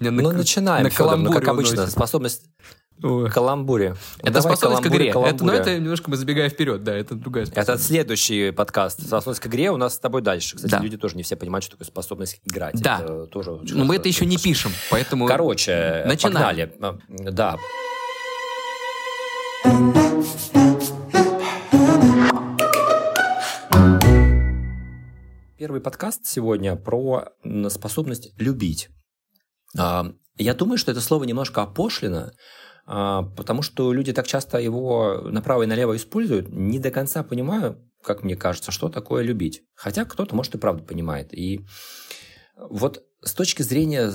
Меня Ну, на- начинаем, на Фёдор, ну, как обычно, уносит. способность Ой. к каламбуре. Это Давай способность к каламбуре, игре. Это, каламбуре. это немножко мы забегаем вперед, да, это другая Это способность. следующий подкаст. Способность к игре у нас с тобой дальше. Кстати, Да. люди тоже не все понимают, что такое способность играть. Да. Это тоже Но мы это еще не пишем, поэтому... Короче, Начинаем. погнали. А, Да. Первый подкаст сегодня про способность любить. А, Я думаю, что это слово немножко опошлено, а, потому что люди так часто его направо и налево используют. Не до конца понимаю, как мне кажется, что такое любить. Хотя кто-то, может, и правда понимает. И вот с точки зрения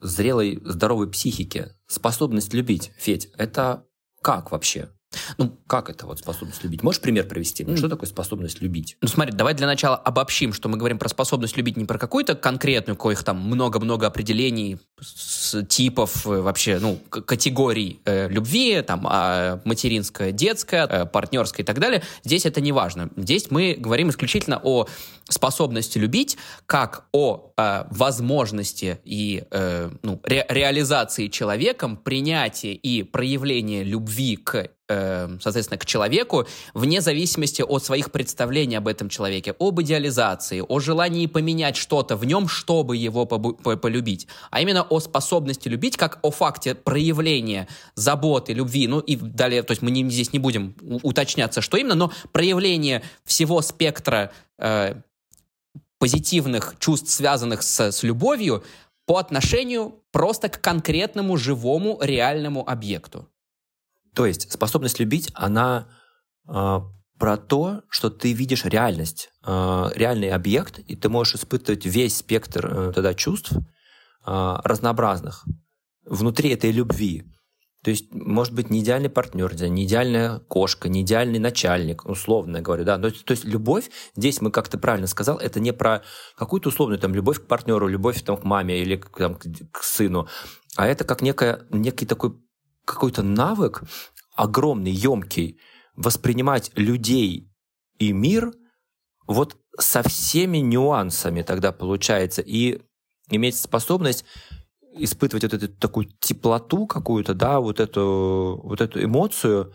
зрелой, здоровой психики, способность любить, Федь, это как вообще? Ну, как это вот способность любить? Можешь пример привести? мне? Что такое способность любить? Ну смотри, давай для начала обобщим, что мы говорим про способность любить не про какую-то конкретную, коих там много-много определений, с- типов, э, вообще, ну, категорий э, любви, там, а, материнская, детская, э, партнерская и так далее. Здесь это не важно. Здесь мы говорим исключительно о способности любить, как о э, возможности и э, ну, ре- реализации человеком принятия и проявления любви к э, соответственно, к человеку, вне зависимости от своих представлений об этом человеке, об идеализации, о желании поменять что-то в нем, чтобы его полюбить, а именно о способности любить, как о факте проявления заботы, любви, ну и далее, то есть мы не- здесь не будем уточняться, что именно, но проявление всего спектра э, позитивных чувств, связанных с, с любовью, по отношению просто к конкретному живому реальному объекту. То есть способность любить, она э, про то, что ты видишь реальность, э, реальный объект, и ты можешь испытывать весь спектр э, тогда чувств э, разнообразных внутри этой любви. То есть, может быть, не идеальный партнер, не идеальная кошка, не идеальный начальник, условно говоря, да. Но, то есть любовь, здесь мы, как ты правильно сказал, это не про какую-то условную там любовь к партнеру, любовь там, к маме или к, к сыну, а это как некая, некий такой какой-то навык огромный, емкий, воспринимать людей и мир вот со всеми нюансами тогда получается, и иметь способность испытывать вот эту такую теплоту какую-то, да, вот эту, вот эту эмоцию,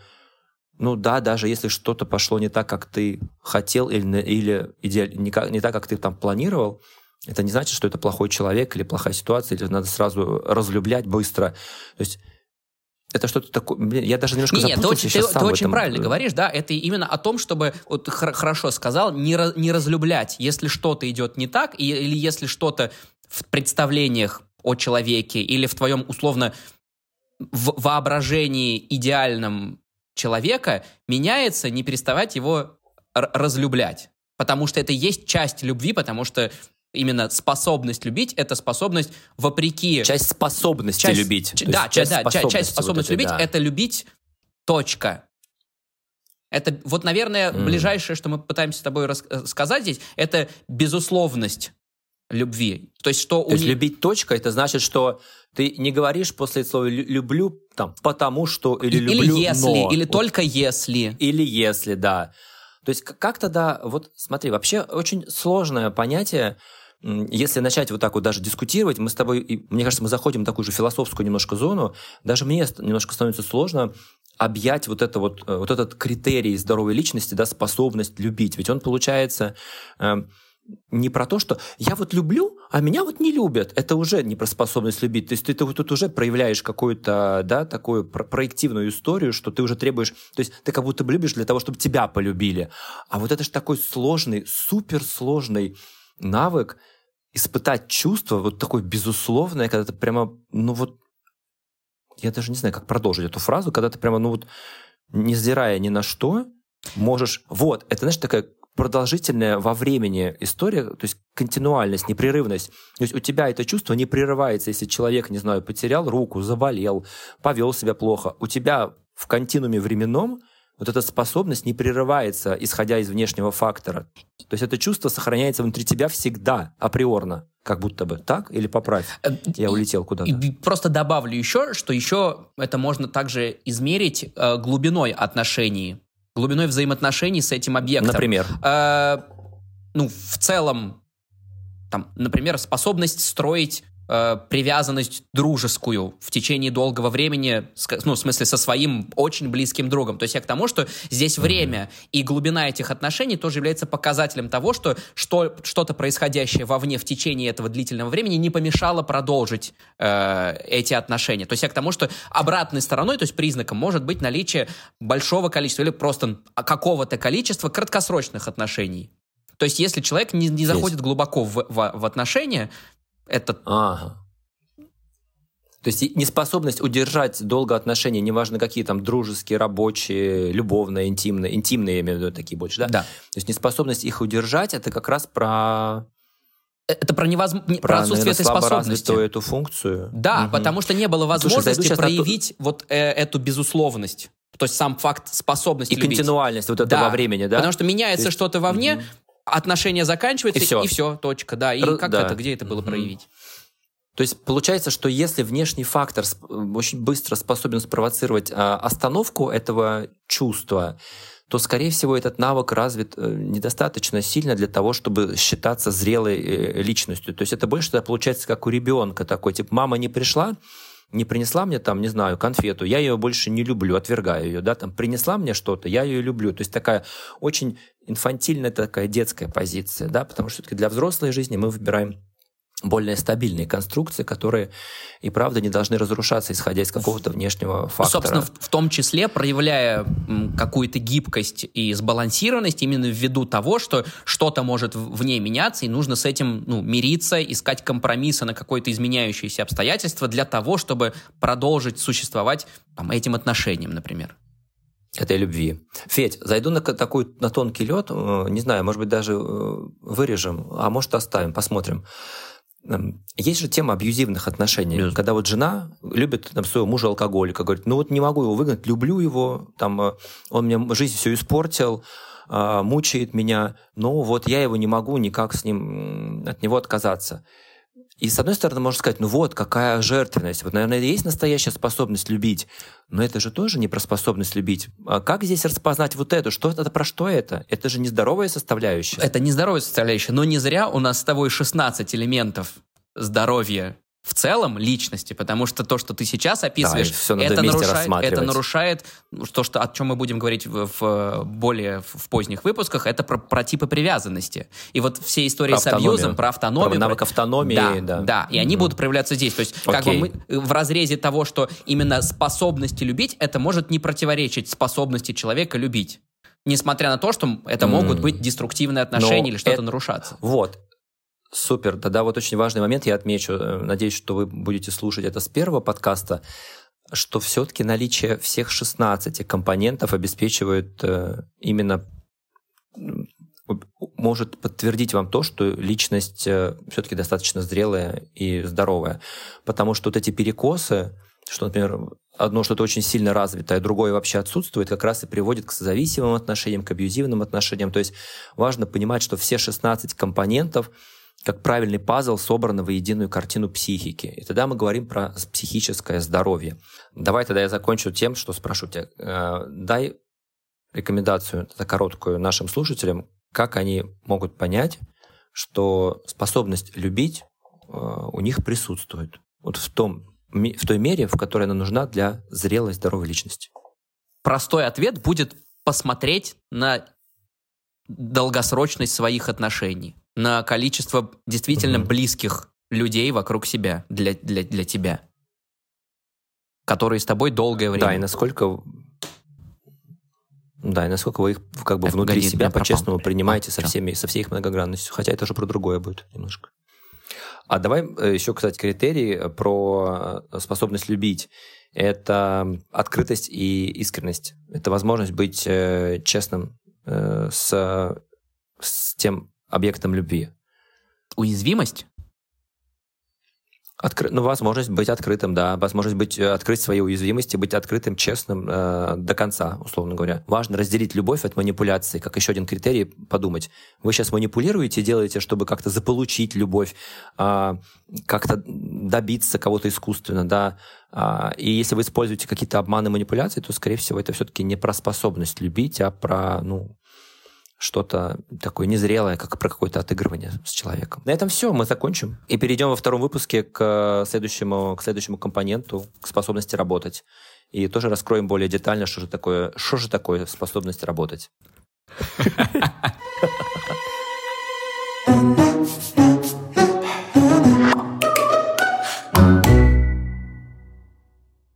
ну да, даже если что-то пошло не так, как ты хотел, или, или идеаль, не, как, не так, как ты там планировал, это не значит, что это плохой человек или плохая ситуация, или надо сразу разлюблять быстро. То есть это что-то такое... Блин, я даже немножко Не, не, ты очень, сейчас ты- ты очень правильно говоришь, да, это именно о том, чтобы, вот ты хор- хорошо сказал, не, не разлюблять, если что-то идет не так, и- или если что-то в представлениях о человеке, или в твоем, условно, в воображении идеальном человека меняется, не переставать его разлюблять. Потому что это и есть часть любви, потому что именно способность любить — это способность вопреки... Часть способности часть- любить. ч- да, часть, да, часть, часть вот способности этой, любить да. это любить точка. Это вот, наверное, Мгм. ближайшее, что мы пытаемся с тобой рас- э, здесь, это безусловность любви. То есть, что То есть не- любить точка, это значит, что ты не говоришь после слова «лю- люблю там потому что или или люблю если, но». или Вот. только если. Или если, да. То есть как тогда, вот смотри, вообще очень сложное понятие, если начать вот так вот даже дискутировать, мы с тобой, и, мне кажется, мы заходим в такую же философскую немножко зону, даже мне немножко становится сложно объять вот, это вот, э, вот этот критерий здоровой личности, да, способность любить. Ведь он получается э, не про то, что я вот люблю, а меня вот не любят. Это уже не про способность любить. То есть ты, ты вот тут уже проявляешь какую-то, да, такую про- проективную историю, что ты уже требуешь, то есть ты как будто бы любишь для того, чтобы тебя полюбили. А вот это же такой сложный, суперсложный навык испытать чувство вот такое безусловное, когда ты прямо, ну вот, я даже не знаю, как продолжить эту фразу, когда ты прямо, ну вот, не взирая ни на что, можешь... Вот, это, знаешь, такая продолжительная во времени история, то есть континуальность, непрерывность. То есть у тебя это чувство не прерывается, если человек, не знаю, потерял руку, заболел, повел себя плохо. У тебя в континууме временном вот эта способность не прерывается, исходя из внешнего фактора. То есть это чувство сохраняется внутри тебя всегда, априорно, как будто бы. Так? Или поправь? Э, Я улетел куда-то. И просто добавлю еще, что еще это можно также измерить э, глубиной отношений, глубиной взаимоотношений с этим объектом. Например. Э, ну, в целом, там, например, способность строить э, привязанность дружескую в течение долгого времени, ну, в смысле, со своим очень близким другом. То есть я к тому, что здесь время и глубина этих отношений тоже является показателем того, что, что что-то происходящее вовне в течение этого длительного времени не помешало продолжить э, эти отношения. То есть я к тому, что обратной стороной, то есть признаком может быть наличие большого количества или просто какого-то количества краткосрочных отношений. То есть если человек не, не заходит глубоко в, в, в отношения, это... Ага. То есть неспособность удержать долго отношения, неважно какие там дружеские, рабочие, любовные, интимные, интимные, я имею в виду такие больше, да? Да. То есть неспособность их удержать, это как раз про это про, невозм... про, про отсутствие этой способности. эту функцию. Да, угу. потому что не было возможности Слушай, проявить на... вот э, эту безусловность. То есть сам факт способности И любить. континуальность вот этого да, времени, да? Потому что меняется есть... что-то вовне, угу. Отношения заканчиваются, и все. и все, точка. Да, и Р... как да. это, где это было угу. проявить? То есть получается, что если внешний фактор очень быстро способен спровоцировать а, остановку этого чувства, то, скорее всего, этот навык развит э, недостаточно сильно для того, чтобы считаться зрелой э, личностью. То есть это больше тогда получается как у ребенка такой, типа, мама не пришла, не принесла мне там, не знаю, конфету, я ее больше не люблю, отвергаю ее, да, там принесла мне что-то, я ее люблю. То есть такая очень инфантильная такая детская позиция, да, потому что все-таки для взрослой жизни мы выбираем более стабильные конструкции, которые и правда не должны разрушаться, исходя из какого-то внешнего фактора. Собственно, в, в том числе проявляя какую-то гибкость и сбалансированность именно ввиду того, что что-то может в ней меняться, и нужно с этим ну, мириться, искать компромиссы на какое-то изменяющееся обстоятельство для того, чтобы продолжить существовать там, этим отношениям, например этой любви. Федь, зайду на такой на тонкий лед, э, не знаю, может быть даже э, вырежем, а может оставим, посмотрим. Эм, есть же тема абьюзивных отношений, yes. когда вот жена любит там, своего мужа алкоголика, говорит, ну вот не могу его выгнать, люблю его, там, э, он мне жизнь все испортил, а, мучает меня, но вот я его не могу никак с ним, от него отказаться. И с одной стороны, можно сказать, ну вот, какая жертвенность. Вот, наверное, есть настоящая способность любить, но это же тоже не про способность любить. А как здесь распознать вот это? Что это про что это? Это же нездоровая составляющая. Это нездоровая составляющая, но не зря у нас с тобой 16 элементов здоровья в целом личности, потому что то, что ты сейчас описываешь, да, это, нарушает, это нарушает то, что, о чем мы будем говорить в, в более в поздних выпусках, это про, про типы привязанности. И вот все истории про с автономию. абьюзом, про автономию. Про навык автономии. Да, да. да и они mm будут проявляться здесь. То есть как бы мы в разрезе того, что именно способности любить, это может не противоречить способности человека любить несмотря на то, что это могут быть деструктивные отношения Но или что-то это... нарушаться. Вот. Супер. Тогда вот очень важный момент я отмечу. Э, надеюсь, что вы будете слушать это с первого подкаста что все-таки наличие всех 16 компонентов обеспечивает э, именно может подтвердить вам то, что личность э, все-таки достаточно зрелая и здоровая. Потому что вот эти перекосы, что, например, одно что-то очень сильно развитое, другое вообще отсутствует, как раз и приводит к зависимым отношениям, к абьюзивным отношениям. То есть важно понимать, что все 16 компонентов – как правильный пазл, собраны в единую картину психики. И тогда мы говорим про психическое здоровье. Давай тогда я закончу тем, что спрошу тебя. Э, дай рекомендацию короткую нашим слушателям, как они могут понять, что способность любить э, у них присутствует. Вот в, том, в той мере, в которой она нужна для зрелой, здоровой личности. Простой ответ будет посмотреть на долгосрочность своих отношений на количество действительно угу. близких людей вокруг себя, для, для, для тебя, которые с тобой долгое время. Да, и насколько да, и насколько вы их как бы так, внутри себя по-честному принимаете со, всеми, со всей их многогранностью. Хотя это же про другое будет немножко. А давай э, еще, кстати, критерии про э, способность любить. Это открытость и искренность. Это возможность быть э, честным с, с тем, объектом любви. Уязвимость? Откры... Ну, возможность быть открытым, да. Возможность быть, э, открыть свои уязвимости, быть открытым, честным э, до конца, условно говоря. Важно разделить любовь от манипуляции, как еще один критерий подумать. Вы сейчас манипулируете, делаете, чтобы как-то заполучить любовь, э, как-то добиться кого-то искусственно, да. Э, и если вы используете какие-то обманы, манипуляции, то, скорее всего, это все-таки не про способность любить, а про, ну, что-то такое незрелое, как про какое-то отыгрывание с человеком. На этом все, мы закончим. И перейдем во втором выпуске к следующему, к следующему компоненту, к способности работать. И тоже раскроем более детально, что же такое, что же такое способность работать.